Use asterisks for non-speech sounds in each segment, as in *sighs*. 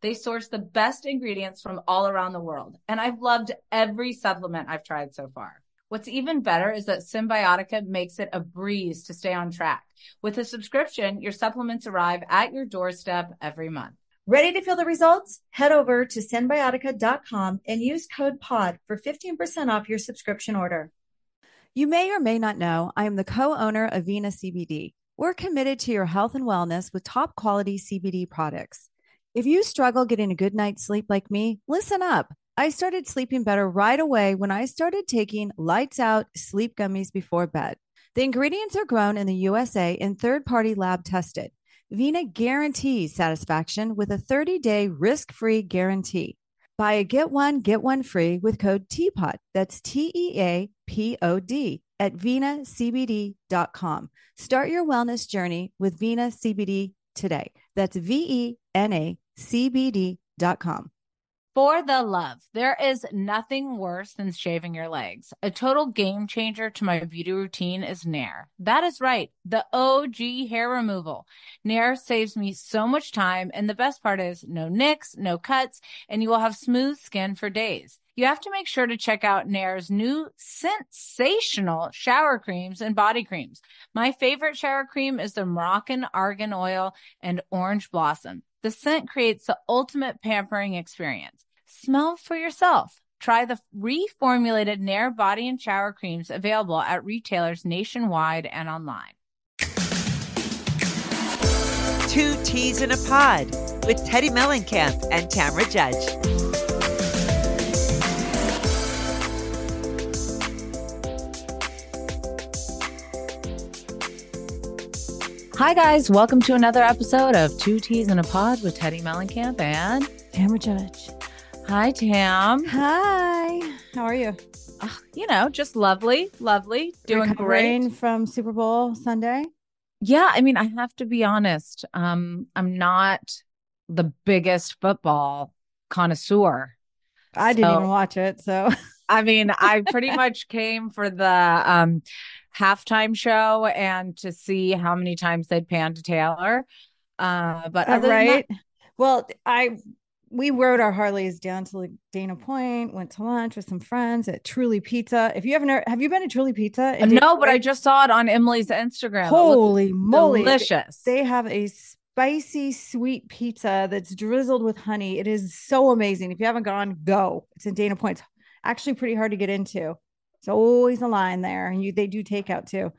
They source the best ingredients from all around the world, and I've loved every supplement I've tried so far. What's even better is that Cymbiotika makes it a breeze to stay on track. With a subscription, your supplements arrive at your doorstep every month. Ready to feel the results? Head over to cymbiotika.com and use code POD for 15% off your subscription order. You may or may not know I am the co owner of Vena CBD. We're committed to your health and wellness with top quality CBD products. If you struggle getting a good night's sleep like me, listen up. I started sleeping better right away when I started taking lights out sleep gummies before bed. The ingredients are grown in the USA and third party lab tested. Vena guarantees satisfaction with a 30 day risk free guarantee. Buy a get one, get one free with code TEAPOT. That's T E A P O D at venacbd.com. Start your wellness journey with Vena CBD today. That's V E N A C B D.com. For the love, there is nothing worse than shaving your legs. A total game changer to my beauty routine is Nair. That is right, the OG hair removal. Nair saves me so much time, and the best part is no nicks, no cuts, and you will have smooth skin for days. You have to make sure to check out Nair's new sensational shower creams and body creams. My favorite shower cream is the Moroccan Argan Oil and Orange Blossom. The scent creates the ultimate pampering experience. Smell for yourself. Try the reformulated Nair body and shower creams available at retailers nationwide and online. Two Teas in a Pod with Teddi Mellencamp and Tamra Judge. Hi, guys. Welcome to another episode of Two Teas in a Pod with Teddi Mellencamp and Tamra Judge. Hi, Tam. Hi. How are you? Uh, you know, just lovely, lovely, doing Recovering great. from Super Bowl Sunday. Yeah, I mean, I have to be honest. Um, I'm not the biggest football connoisseur. I didn't even watch it. So, *laughs* I mean, I pretty much came for the um halftime show and to see how many times they'd pan to Taylor. Uh, but Uh, other right. that- Well, I we rode our Harleys down to like Dana Point, went to lunch with some friends at Truly Pizza. If you haven't heard, have you been to Truly Pizza? no, but I just saw it on Emily's Instagram. Holy moly, delicious. They have a spicy sweet pizza that's drizzled with honey. It is so amazing. If you haven't gone, go. It's in Dana Point. Actually pretty hard to get into. It's always a line there. And you they do takeout too.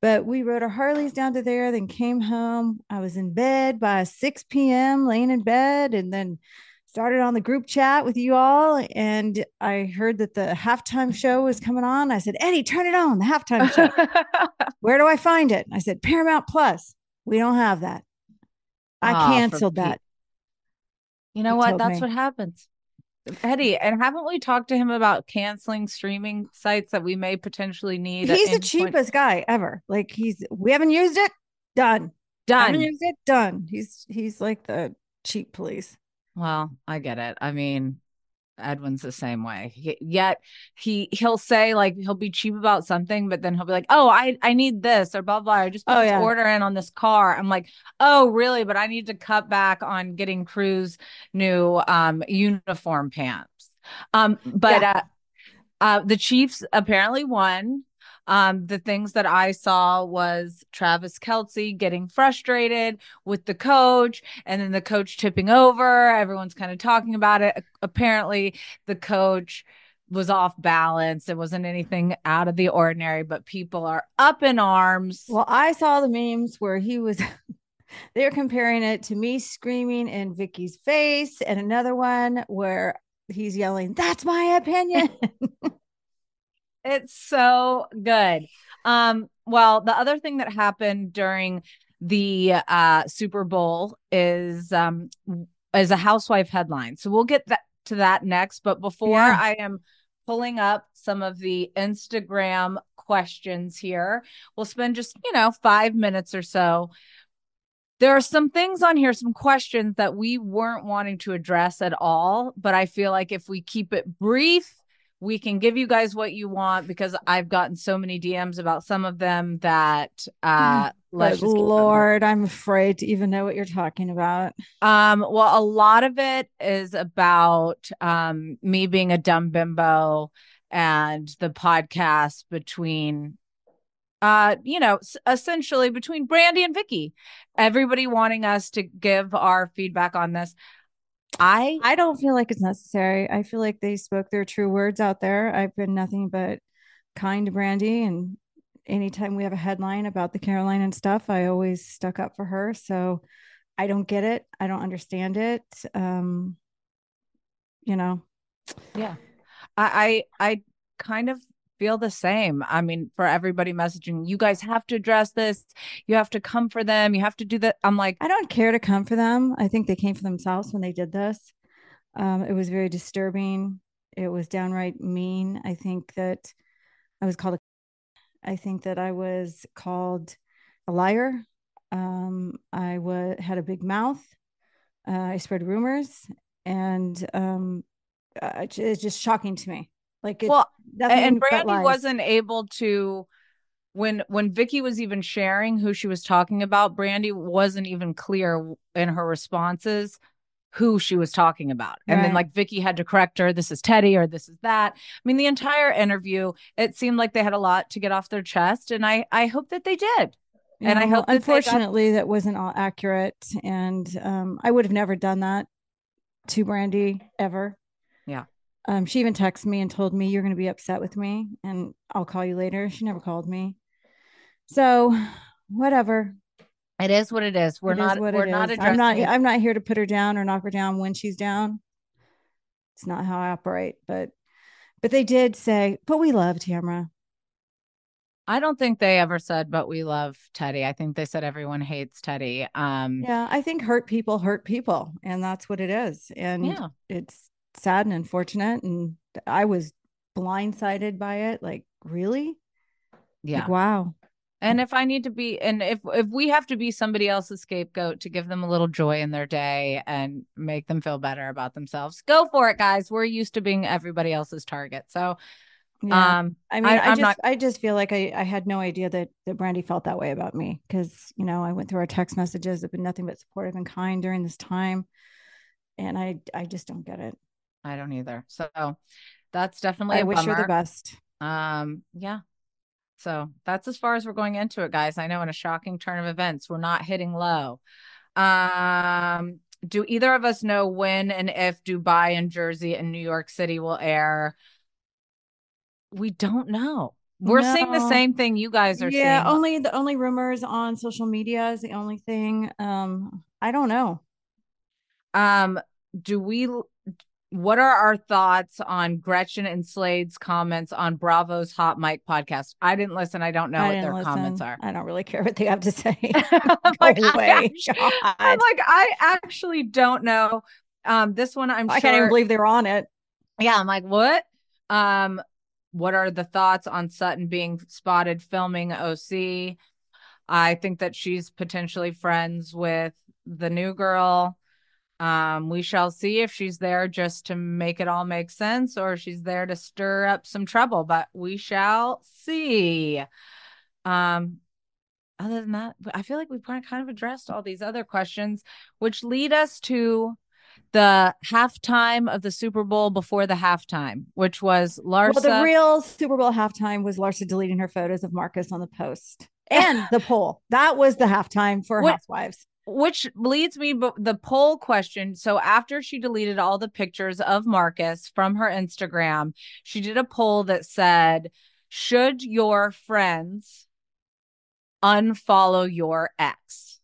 But we rode our Harleys down to there, then came home. I was in bed by 6 p.m., laying in bed, and then started on the group chat with you all. And I heard that the halftime show was coming on. I said, Eddie, turn it on, the halftime show. *laughs* Where do I find it? I said, Paramount Plus. We don't have that. I Aw, canceled that. you know what? That's me. what happens. Eddie, and haven't we talked to him about canceling streaming sites that we may potentially need? He's the any point? cheapest guy ever. Like he's we haven't used it. Done. Haven't Done. used it. Done. He's he's like the cheap police. Well, I get it. I mean, Edwin's the same way. He, yet he he'll say like he'll be cheap about something, but then he'll be like, "Oh, I I need this or blah blah. I just put Oh, this yeah. order in on this car." I'm like, "Oh, really? But I need to cut back on getting Crew's new um uniform pants." Um, but Yeah. uh, uh, the Chiefs apparently won. Um, the things that I saw was Travis Kelce getting frustrated with the coach, and then the coach tipping over. Everyone's kind of talking about it. Apparently, the coach was off balance. It wasn't anything out of the ordinary, but people are up in arms. Well, I saw the memes where he was *laughs* they're comparing it to me screaming in Vicki's face, and another one where he's yelling, That's my opinion. *laughs* It's so good. Um, well, the other thing that happened during the uh Super Bowl is um is a housewife headline. So we'll get that to that next. But before Yeah. I am pulling up some of the Instagram questions here, we'll spend just, you know, five minutes or so. There are some things on here, some questions that we weren't wanting to address at all. But I feel like if we keep it brief, we can give you guys what you want because I've gotten so many DMs about some of them that uh let's just keep them. Lord, I'm afraid to even know what you're talking about. Um, well, a lot of it is about um me being a dumb bimbo and the podcast between uh, you know, essentially between Brandi and Vicki. Everybody wanting us to give our feedback on this. I I don't feel like it's necessary. I feel like they spoke their true words out there. I've been nothing but kind to Brandi, and anytime we have a headline about the Caroline and stuff, I always stuck up for her. So I don't get it. I don't understand it. Um, you know, yeah. I I, I kind of feel the same. I mean, for everybody messaging, you guys have to address this. You have to come for them. You have to do that. I'm like, I don't care to come for them. I think they came for themselves when they did this. Um, it was very disturbing. It was downright mean. I think that I was called a, I think that I was called a liar. Um, I was had a big mouth. Uh, I spread rumors, and um, uh, it's it's just shocking to me. Like it, well, and Brandi wasn't able to when when Vicki was even sharing who she was talking about, Brandi wasn't even clear in her responses who she was talking about. And then like Vicki had to correct her, this is Teddi or this is that. I mean, the entire interview, it seemed like they had a lot to get off their chest. And I I hope that they did. and I hope that they got- unfortunately that wasn't all accurate, and um, I would have never done that to Brandi ever. Um, she even texted me and told me you're going to be upset with me, and I'll call you later. She never called me, so whatever. It is what it is. We're It is not what we're not is. I'm not. I'm not here to put her down or knock her down when she's down. It's not how I operate, but but they did say, but we love Tamra. I don't think they ever said, but we love Teddi. I think they said everyone hates Teddi. Um Yeah, I think hurt people hurt people, and that's what it is. And yeah. it's sad and unfortunate. And I was blindsided by it. Like, really? Yeah. Like, wow. And if I need to be, and if if we have to be somebody else's scapegoat to give them a little joy in their day and make them feel better about themselves, go for it, guys. We're used to being everybody else's target. So, Yeah. um, I mean, I- I, just, not- I just feel like I, I had no idea that that Brandi felt that way about me because you know I went through our text messages. Have been nothing but supportive and kind during this time, and I, I just don't get it. I don't either. So, that's definitely. I wish her the best. Um, yeah. So that's as far as we're going into it, guys. I know in a shocking turn of events, we're not hitting low. Um, do either of us know when and if Dubai and Jersey and New York City will air? We don't know. We're seeing the same thing you guys are yeah, seeing. only the only rumors on social media is the only thing. Um, I don't know. Um, do we what are our thoughts on Gretchen and Slade's comments on Bravo's Hot Mic podcast? I didn't listen. I don't know I what their comments are. I don't really care what they have to say. *laughs* I'm like, *laughs* I *laughs* actually- I'm like, I actually don't know. Um, this one I'm I sure. can't even believe they're on it. yeah, I'm like, what? Um, what are the thoughts on Sutton being spotted filming OC? I think that she's potentially friends with the new girl. Um, we shall see if she's there just to make it all make sense or she's there to stir up some trouble, but we shall see. Um, other than that, I feel like we've kind of addressed all these other questions, which lead us to the halftime of the Super Bowl before the halftime, which was Larsa. Well, the real Super Bowl halftime was Larsa deleting her photos of Marcus on the post and *laughs* the poll. That was the halftime for What- Housewives. Which leads me b- the poll question so after she deleted all the pictures of marcus from her instagram she did a poll that said should your friends unfollow your ex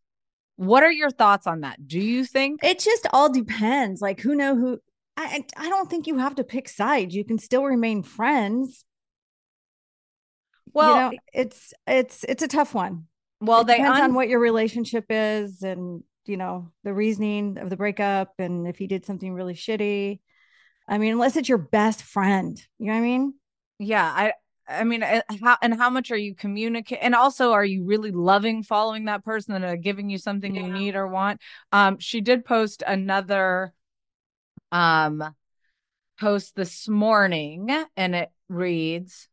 what are your thoughts on that do you think It just all depends. Like, who know who? I I I don't think you have to pick sides. You can still remain friends. well you know, it's it's it's a tough one. Well it they depends un- on what your relationship is, and you know the reasoning of the breakup, and if he did something really shitty. I mean, unless it's your best friend, you know what I mean? Yeah, I I mean, uh, how and how much are you communicating? And also, are you really loving following that person and uh, giving you something yeah. you need or want? Um, she did post another um post this morning, and it reads,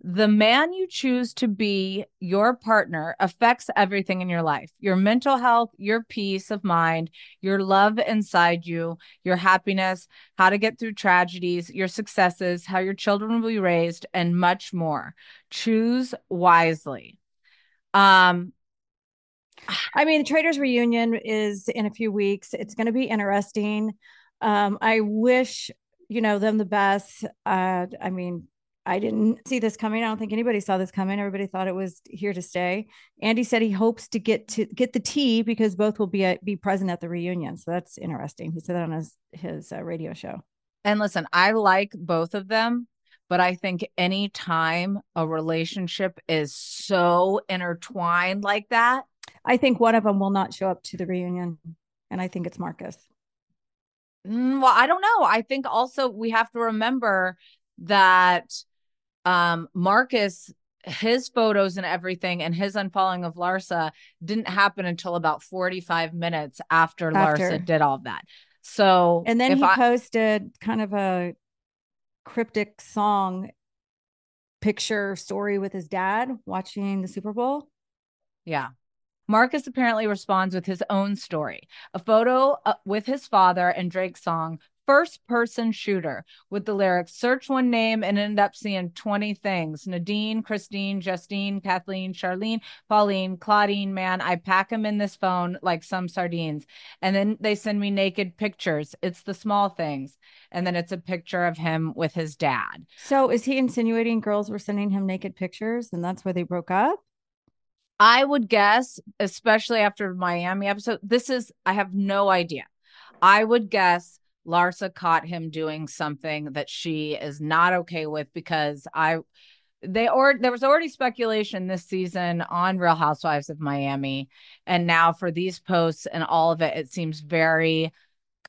the man you choose to be your partner affects everything in your life your mental health, your peace of mind, your love inside you, your happiness, how to get through tragedies, your successes, how your children will be raised, and much more. Choose wisely. Um, I mean, the Traitors Reunion is in a few weeks. It's going to be interesting. Um, I wish you know them the best. Uh, I mean, I didn't see this coming. I don't think anybody saw this coming. Everybody thought it was here to stay. Andy said he hopes to get to get the tea because both will be at, be present at the reunion. So that's interesting. He said that on his his uh, radio show. And listen, I like both of them, but I think any time a relationship is so intertwined like that, I think one of them will not show up to the reunion, and I think it's Marcus. Mm, well, I don't know. I think also we have to remember that um, Marcus, his photos and everything and his unfollowing of Larsa didn't happen until about 45 minutes after, after. Larsa did all of that. So, and then he I, posted kind of a cryptic song picture story with his dad watching the Super Bowl. Yeah. Marcus apparently responds with his own story a photo uh, with his father and Drake's song first person shooter with the lyrics search one name and end up seeing 20 things Nadine, Christine, Justine, Kathleen, Charlene, Pauline, Claudine. Man, I pack them in this phone like some sardines. And then they send me naked pictures. It's the small things. And then it's a picture of him with his dad. So is he insinuating girls were sending him naked pictures and that's why they broke up? I would guess, especially after Miami episode, this is, I have no idea. I would guess Larsa caught him doing something that she is not okay with because I they or there was already speculation this season on Real Housewives of Miami. And now for these posts and all of it it seems very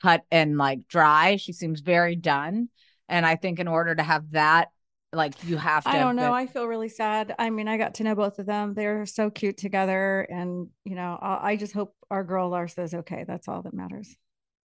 cut and like dry. She seems very done. And I think in order to have that like you have to I don't know. I feel really sad. I mean I got to know both of them. They're so cute together. And you know I, I just hope our girl Larsa is okay. That's all that matters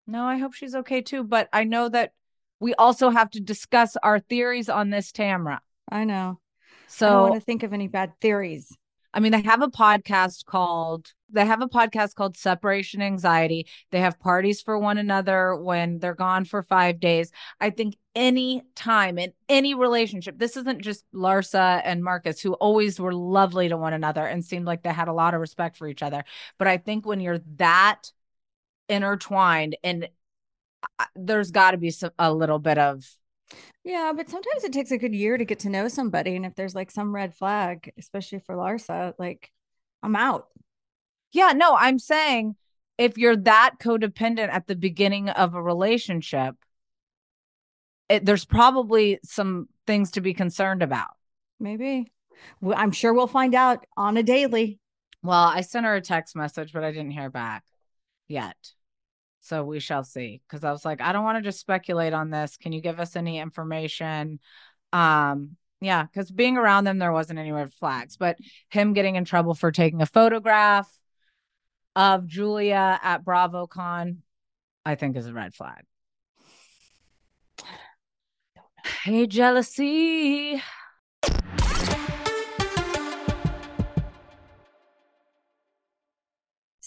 no, I hope she's okay too. But I know that we also have to discuss our theories on this, Tamra. I know. So I don't want to think of any bad theories. I mean, they have a podcast called they have a podcast called Separation Anxiety. They have parties for one another when they're gone for five days. I think any time in any relationship, this isn't just Larsa and Marcus, who always were lovely to one another and seemed like they had a lot of respect for each other. But I think when you're that intertwined and there's got to be some, a little bit of yeah but sometimes it takes a good year to get to know somebody and if there's like some red flag especially for larsa like i'm out. Yeah no i'm saying if you're that codependent at the beginning of a relationship it, there's probably some things to be concerned about. Maybe. Well, i'm sure we'll find out on a daily. Well i sent her a text message but i didn't hear back yet. So we shall see. Because I was like, I don't want to just speculate on this. Can you give us any information? Um, yeah, because being around them, there wasn't any red flags, but him getting in trouble for taking a photograph of Julia at BravoCon, I think is a red flag. Hey, jealousy.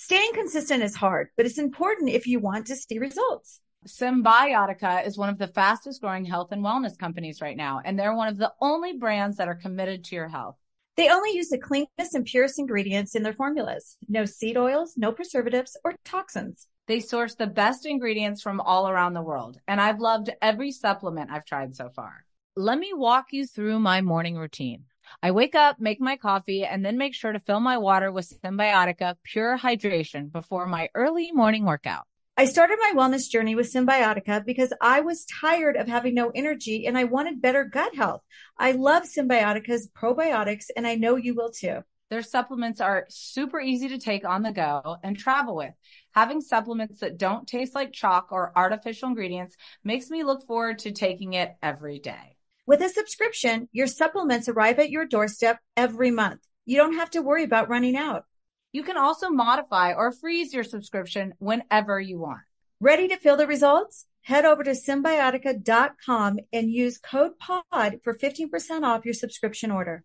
Staying consistent is hard, but it's important if you want to see results. Cymbiotika is one of the fastest growing health and wellness companies right now, and they're one of the only brands that are committed to your health. They only use the cleanest and purest ingredients in their formulas. No seed oils, no preservatives or toxins. They source the best ingredients from all around the world, and I've loved every supplement I've tried so far. Let me walk you through my morning routine. I wake up, make my coffee, and then make sure to fill my water with Cymbiotika Pure Hydration before my early morning workout. I started my wellness journey with Cymbiotika because I was tired of having no energy and I wanted better gut health. I love Cymbiotika's probiotics and I know you will too. Their supplements are super easy to take on the go and travel with. Having supplements that don't taste like chalk or artificial ingredients makes me look forward to taking it every day. With a subscription, your supplements arrive at your doorstep every month. You don't have to worry about running out. You can also modify or freeze your subscription whenever you want. Ready to feel the results? Head over to Cymbiotika.com and use code POD for 15% off your subscription order.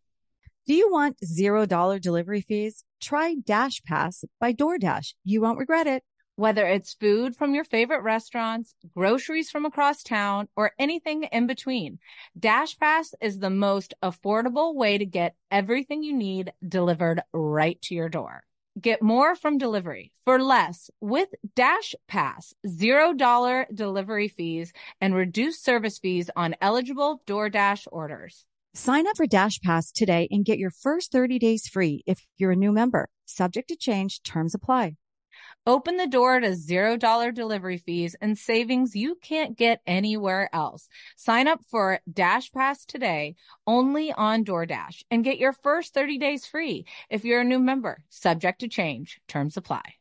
Do you want $0 delivery fees? Try Dash Pass by DoorDash. You won't regret it. Whether it's food from your favorite restaurants, groceries from across town, or anything in between, Dash Pass is the most affordable way to get everything you need delivered right to your door. Get more from delivery for less with Dash Pass, $0 delivery fees and reduced service fees on eligible DoorDash orders. Sign up for Dash Pass today and get your first 30 days free if you're a new member. Subject to change, terms apply. Open the door to $0 delivery fees and savings you can't get anywhere else. Sign up for Dash Pass today only on DoorDash and get your first 30 days free if you're a new member. Subject to change, terms apply.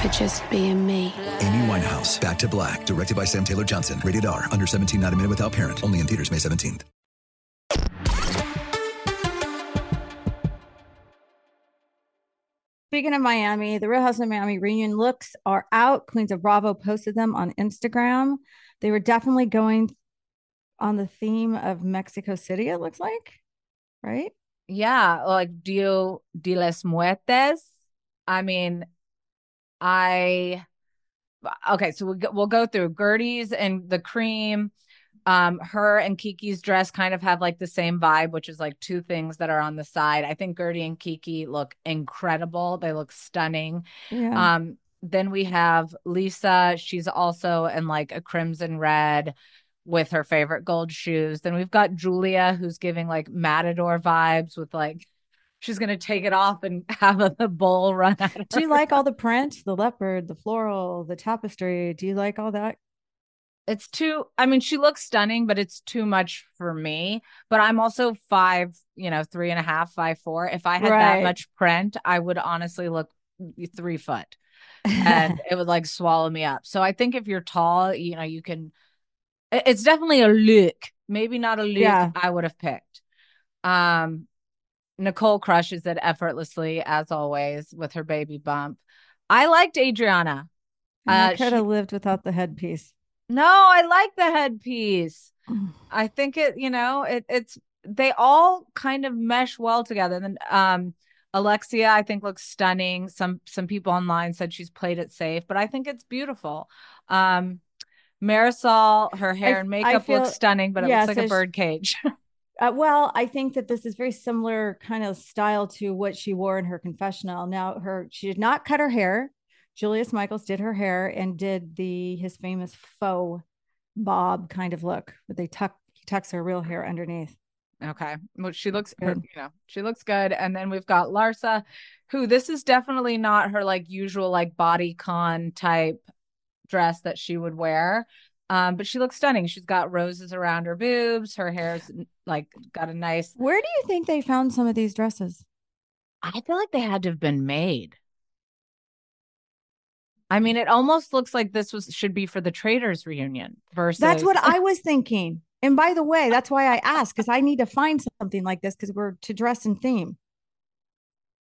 for just being me. Amy Winehouse, Back to Black, directed by Sam Taylor Johnson. Rated R, under 17, not a minute without parent. Only in theaters May 17th. Speaking of Miami, the Real House of Miami reunion looks are out. Queens of Bravo posted them on Instagram. They were definitely going on the theme of Mexico City, it looks like. Right? Yeah, like Dio de las Muertes. I mean, I okay, so we'll go, we'll go through Guerdy's and the cream. Um, her and Kiki's dress kind of have like the same vibe, which is like two things that are on the side. I think Guerdy and Kiki look incredible. They look stunning. Yeah. Um, then we have Lisa. She's also in like a crimson red with her favorite gold shoes. Then we've got Julia, who's giving like matador vibes with like she's gonna take it off and *laughs* have a, the bull run her. Do you like all the print, the leopard, the floral, the tapestry? Do you like all that? it's too i mean she looks stunning but it's too much for me but i'm also five you know three and a half five four if i had Right. that much print i would honestly look three foot and *laughs* it would like swallow me up so i think if you're tall you know you can it's definitely a look maybe not a look Yeah. i would have picked um nicole crushes it effortlessly as always with her baby bump i liked adriana I Uh, could she- have lived without the headpiece. no i like the headpiece *sighs* I think it, you know, it it's they all kind of mesh well together. And then um Alexia, I think looks stunning. Some some people online said she's played it safe, but I think it's beautiful. Um Marisol, her hair I- and makeup feel- looks stunning, but it yeah, looks like so a bird cage. *laughs* Uh, well, I think that this is very similar kind of style to what she wore in her confessional. Now, her she did not cut her hair. Julius Michaels did her hair and did the his famous faux bob kind of look, but they tuck he tucks her real hair underneath. okay. Well, she looks her, you know, she looks good. And then we've got Larsa, who this is definitely not her like usual like body con type dress that she would wear. Um, but she looks stunning. She's got roses around her boobs. Her hair's like got a nice. Where do you think they found some of these dresses? I feel like they had to have been made. I mean, it almost looks like this was should be for the traitors reunion versus. That's what I was thinking. And by the way, that's why I asked because I need to find something like this because we're to dress in theme.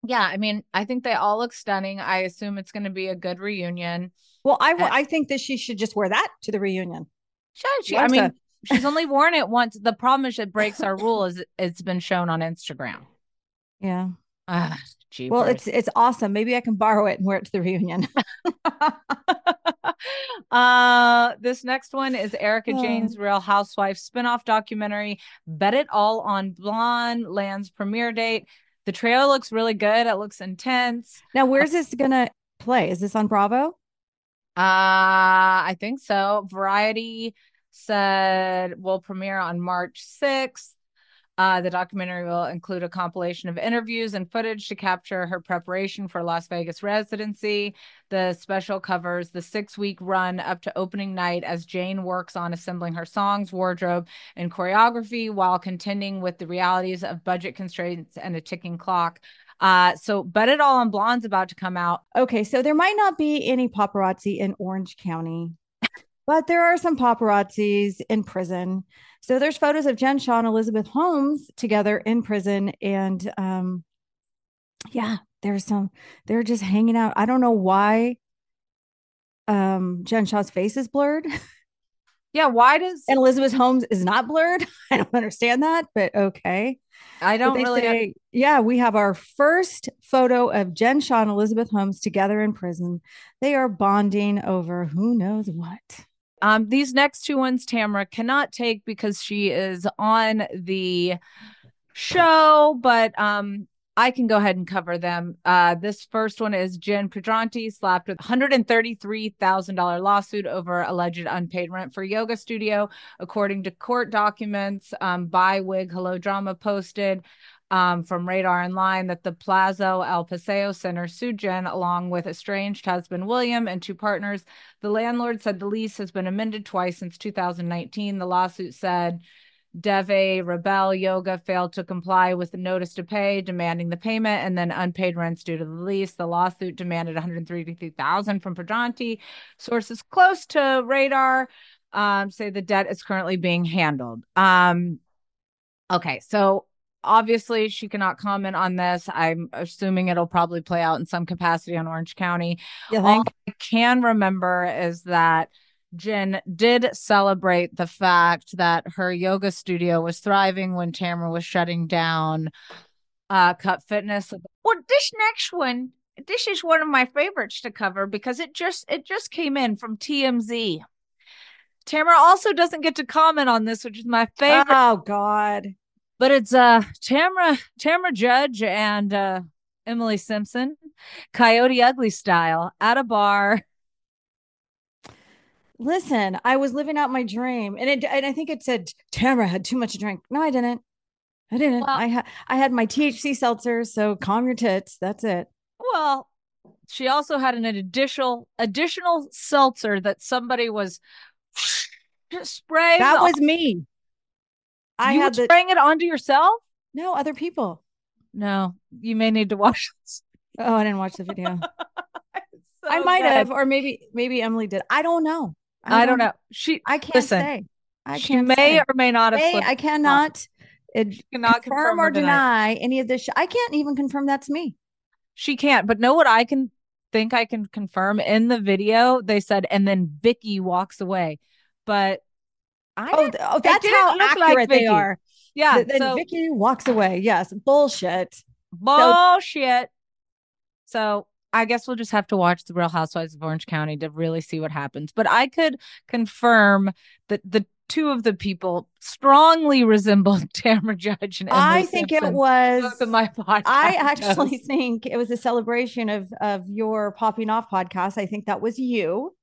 Yeah, I mean, I think they all look stunning. I assume it's going to be a good reunion. Well, I Uh, I think that she should just wear that to the reunion. She, she- I mean, she's only worn it once. The problem is it breaks our rule. Is it's been shown on Instagram. Yeah. Ah, Well, it's it's awesome. Maybe I can borrow it and wear it to the reunion. *laughs* uh this next one is Erika Oh. Jayne's Real Housewife spin-off documentary Bet It All on Blonde lands premiere date. The trailer looks really good. It looks intense. now, where's this gonna play? Is this on Bravo? Uh I think so. Variety said will premiere on March 6th. Uh, the documentary will include a compilation of interviews and footage to capture her preparation for Las Vegas residency. The special covers the six week run up to opening night as Jayne works on assembling her songs, wardrobe, and choreography while contending with the realities of budget constraints and a ticking clock. Uh, so, Bet It All on Blonde's about to come out. Okay, so there might not be any paparazzi in Orange County, but there are some paparazzis in prison. So there's photos of Jen Shah and Elizabeth Holmes together in prison, and um, yeah, there's some. They're just hanging out. I don't know why. Um, Jen Shah's face is blurred. *laughs* Yeah, why does and Elizabeth Holmes is not blurred? *laughs* I don't understand that, but okay. I don't really say, yeah, we have our first photo of Jen Shah and Elizabeth Holmes together in prison. They are bonding over who knows what. Um, these next two ones Tamra cannot take because she is on the show, but um, I can go ahead and cover them. Uh, this first one is Jen Pedranti slapped with $133,000 lawsuit over alleged unpaid rent for yoga studio, according to court documents um, by Wig Hello Drama posted. Um, from Radar Online that the Plaza El Paseo Center sued Jen along with estranged husband William and two partners. The landlord said the lease has been amended twice since 2019. The lawsuit said Deve Rebel Yoga failed to comply with the notice to pay, demanding the payment, and then unpaid rents due to the lease. The lawsuit demanded 133,000 from Pedranti. Sources close to Radar um, say the debt is currently being handled. Um, okay, so obviously she cannot comment on this. I'm assuming it'll probably play out in some capacity on Orange County. All I can remember is that Jen did celebrate the fact that her yoga studio was thriving when Tamra was shutting down uh, Cut Fitness. Well, this next one, this is one of my favorites to cover because it just it just came in from TMZ. Tamra also doesn't get to comment on this, which is my favorite. Oh God. But it's uh Tamra Tamra Judge and uh Emily Simpson, Coyote Ugly style at a bar listen, I was living out my dream, and it and I think it said Tamra had too much to drink. No, I didn't. I didn't. Well, I had I had my THC seltzer, so calm your tits. That's it. Well, she also had an additional additional seltzer that somebody was spraying. That was me. I you had the... spraying it onto yourself. No, other people. No, you may need to watch this. *laughs* Oh, I didn't watch the video. *laughs* so I might good. have, or maybe maybe Emily did. I don't know. I, don't, know. She I can't listen, say. I she may say. or may not have. May, I cannot. It, cannot confirm, confirm or deny any of this. Sh- I can't even confirm that's me. She can't. But know what I can think I can confirm in the video. They said, and then Vicki walks away. But I oh, oh that's how accurate like they are. Yeah. then so, Vicki walks away. Yes, bullshit. Bullshit. So, I guess we'll just have to watch the Real Housewives of Orange County to really see what happens. But I could confirm that the two of the people strongly resembled *laughs* Tamra Judge and Emily I think Simpson, it was my *laughs* podcast. I actually think it was a celebration of of your popping off podcast. I think that was you.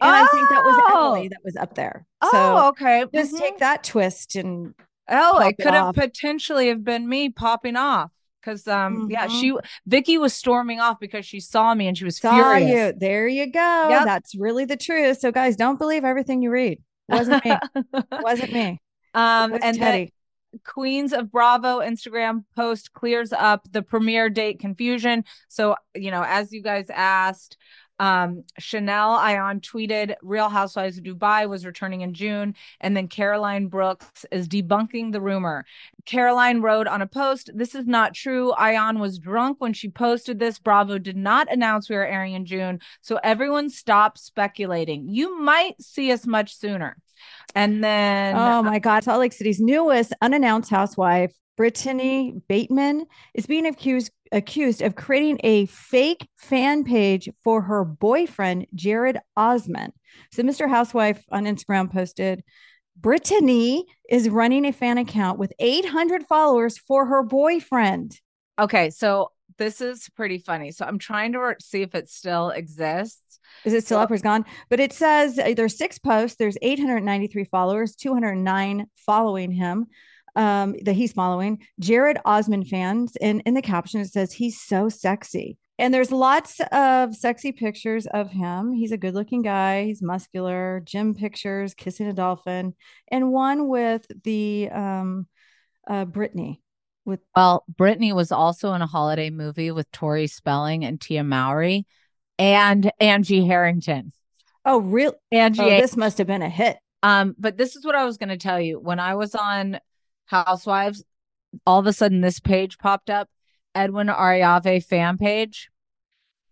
And oh! I think that was Emily that was up there. So oh, okay. Just mm-hmm. take that twist and Oh, it could have potentially have been me popping off because um mm-hmm. yeah she Vicki was storming off because she saw me and she was saw furious. You. There you go. Yep. That's really the truth. So guys, don't believe everything you read. It wasn't me. it *laughs* wasn't me. Um and Teddi. Queens of Bravo Instagram post clears up the premiere date confusion. So, you know, as you guys asked, um, Chanel Ayan tweeted Real Housewives of Dubai was returning in June, and then Caroline Brooks is debunking the rumor. Caroline wrote on a post, This is not true. Ayan was drunk when she posted this. Bravo did not announce we are airing in June. So everyone stop speculating. You might see us much sooner. And then, oh my God, Salt Lake City's newest unannounced housewife, Britani Bateman, is being accused accused of creating a fake fan page for her boyfriend, Jared Osmond. So, Mr. Housewife on Instagram posted, Britani is running a fan account with 800 followers for her boyfriend. Okay, so this is pretty funny. So I'm trying to see if it still exists. Is it still Well- up or is gone? But it says uh, there's six posts. There's 893 followers, 209 following him um, that he's following. Jared Osmond fans. And in the caption, it says he's so sexy. And there's lots of sexy pictures of him. He's a good looking guy. He's muscular, gym pictures, kissing a dolphin, and one with the um, uh, Britani. With Well, Britani was also in a holiday movie with Tori Spelling and Tia Mowry and Angie Harrington. oh, real. Angie, Oh, this must have been a hit. um, but this is what I was going to tell you. When I was on Housewives, all of a sudden this page popped up, Edwin Arroyave fan page.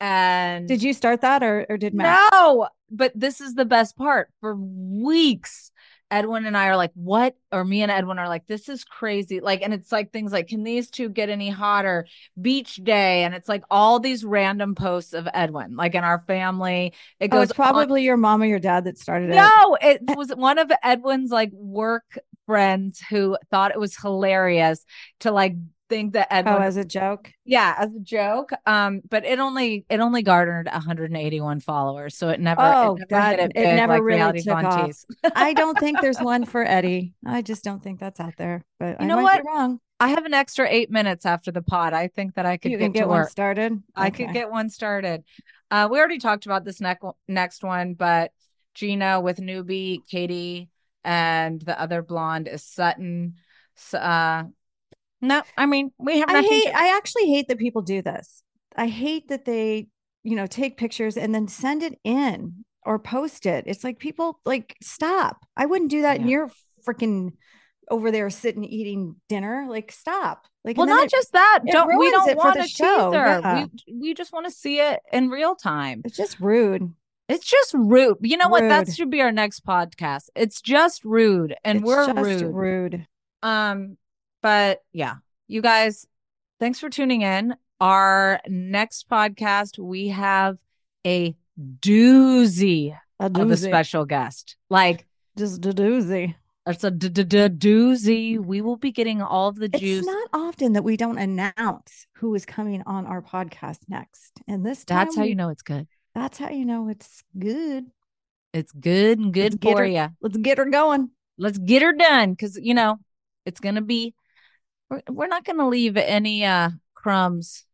And Did you start that, or, or did Matt? No, but this is the best part. For weeks, Edwin and I are like, what? Or me and Edwin are like, this is crazy. Like, and it's like things like, can these two get any hotter? Beach day. And it's like all these random posts of Edwin, like in our family. It Oh, goes it's probably your mom or your dad that started it. no, it was one of Edwin's like work friends who thought it was hilarious to like think that Oh, as a joke. yeah, as a joke. Um, but it only it only garnered 181 followers, so it never Oh, it never God, hit it, it never like really took off. I don't think there's *laughs* one for Eddie. I just don't think that's out there. But You I know might what? be wrong. I have an extra eight minutes after the pod. I think that I could You get, can get to one started. I could get one started. Uh, we already talked about this next next one, but Gina with newbie Katie and the other blonde is Sutton. S- Uh, no, I mean we have I hate. to- I actually hate that people do this. I hate that they, you know, take pictures and then send it in or post it. It's like people like stop. I wouldn't do that. And Yeah. you're freaking over there sitting eating dinner. Like stop. Like well, not it- just that. Don't we don't it for want the a show, teaser. yeah. We we just want to see it in real time. it's just rude. It's just rude. You know what? That should be our next podcast. It's just rude, and It's we're rude. rude. Um, but yeah, you guys, thanks for tuning in. Our next podcast, we have a doozy A of a special guest. Like Just a doozy. it's a doozy. We will be getting all of the juice. It's not often that we don't announce who is coming on our podcast next. And this time, That's how we- you know it's good. That's how you know it's good. It's good and Let's good get for you. Let's get her going. Let's get her done because you know it's gonna be. We're, we're not gonna leave any uh crumbs.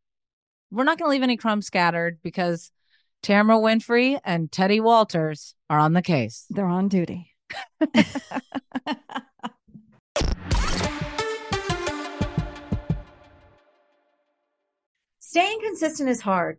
We're not gonna leave any crumbs scattered because Tamra Winfrey and Teddi Walters are on the case. They're on duty. *laughs* Staying consistent is hard,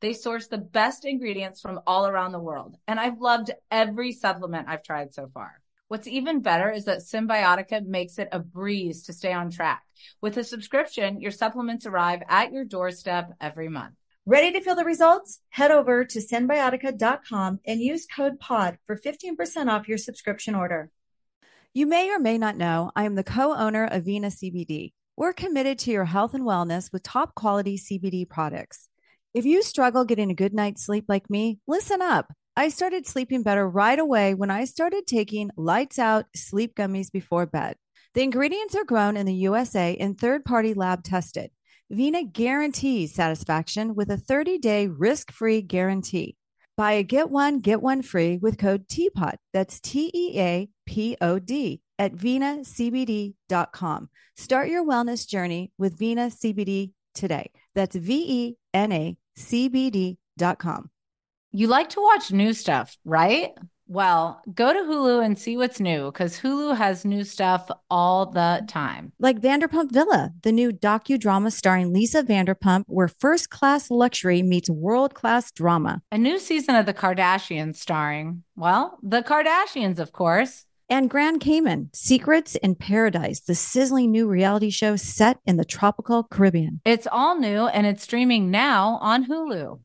They source the best ingredients from all around the world, and I've loved every supplement I've tried so far. What's even better is that Cymbiotika makes it a breeze to stay on track. With a subscription, your supplements arrive at your doorstep every month. Ready to feel the results? Head over to cymbiotika.com and use code POD for 15% off your subscription order. You may or may not know I am the co owner of Vena CBD. We're committed to your health and wellness with top quality CBD products. If you struggle getting a good night's sleep like me, listen up. I started sleeping better right away when I started taking lights out sleep gummies before bed. The ingredients are grown in the USA and third party lab tested. Vena guarantees satisfaction with a 30 day risk free guarantee. Buy a get one, get one free with code TEAPOT. That's T E A P O D at venacbd.com. Start your wellness journey with Vena CBD today. That's V E N A C B D.com. You like to watch new stuff, right? Well, go to Hulu and see what's new because Hulu has new stuff all the time. Like Vanderpump Villa, the new docudrama starring Lisa Vanderpump, where first class luxury meets world class drama. A new season of The Kardashians starring, well, the Kardashians, of course. And Grand Cayman, Secrets in Paradise, the sizzling new reality show set in the tropical Caribbean. It's all new and it's streaming now on Hulu.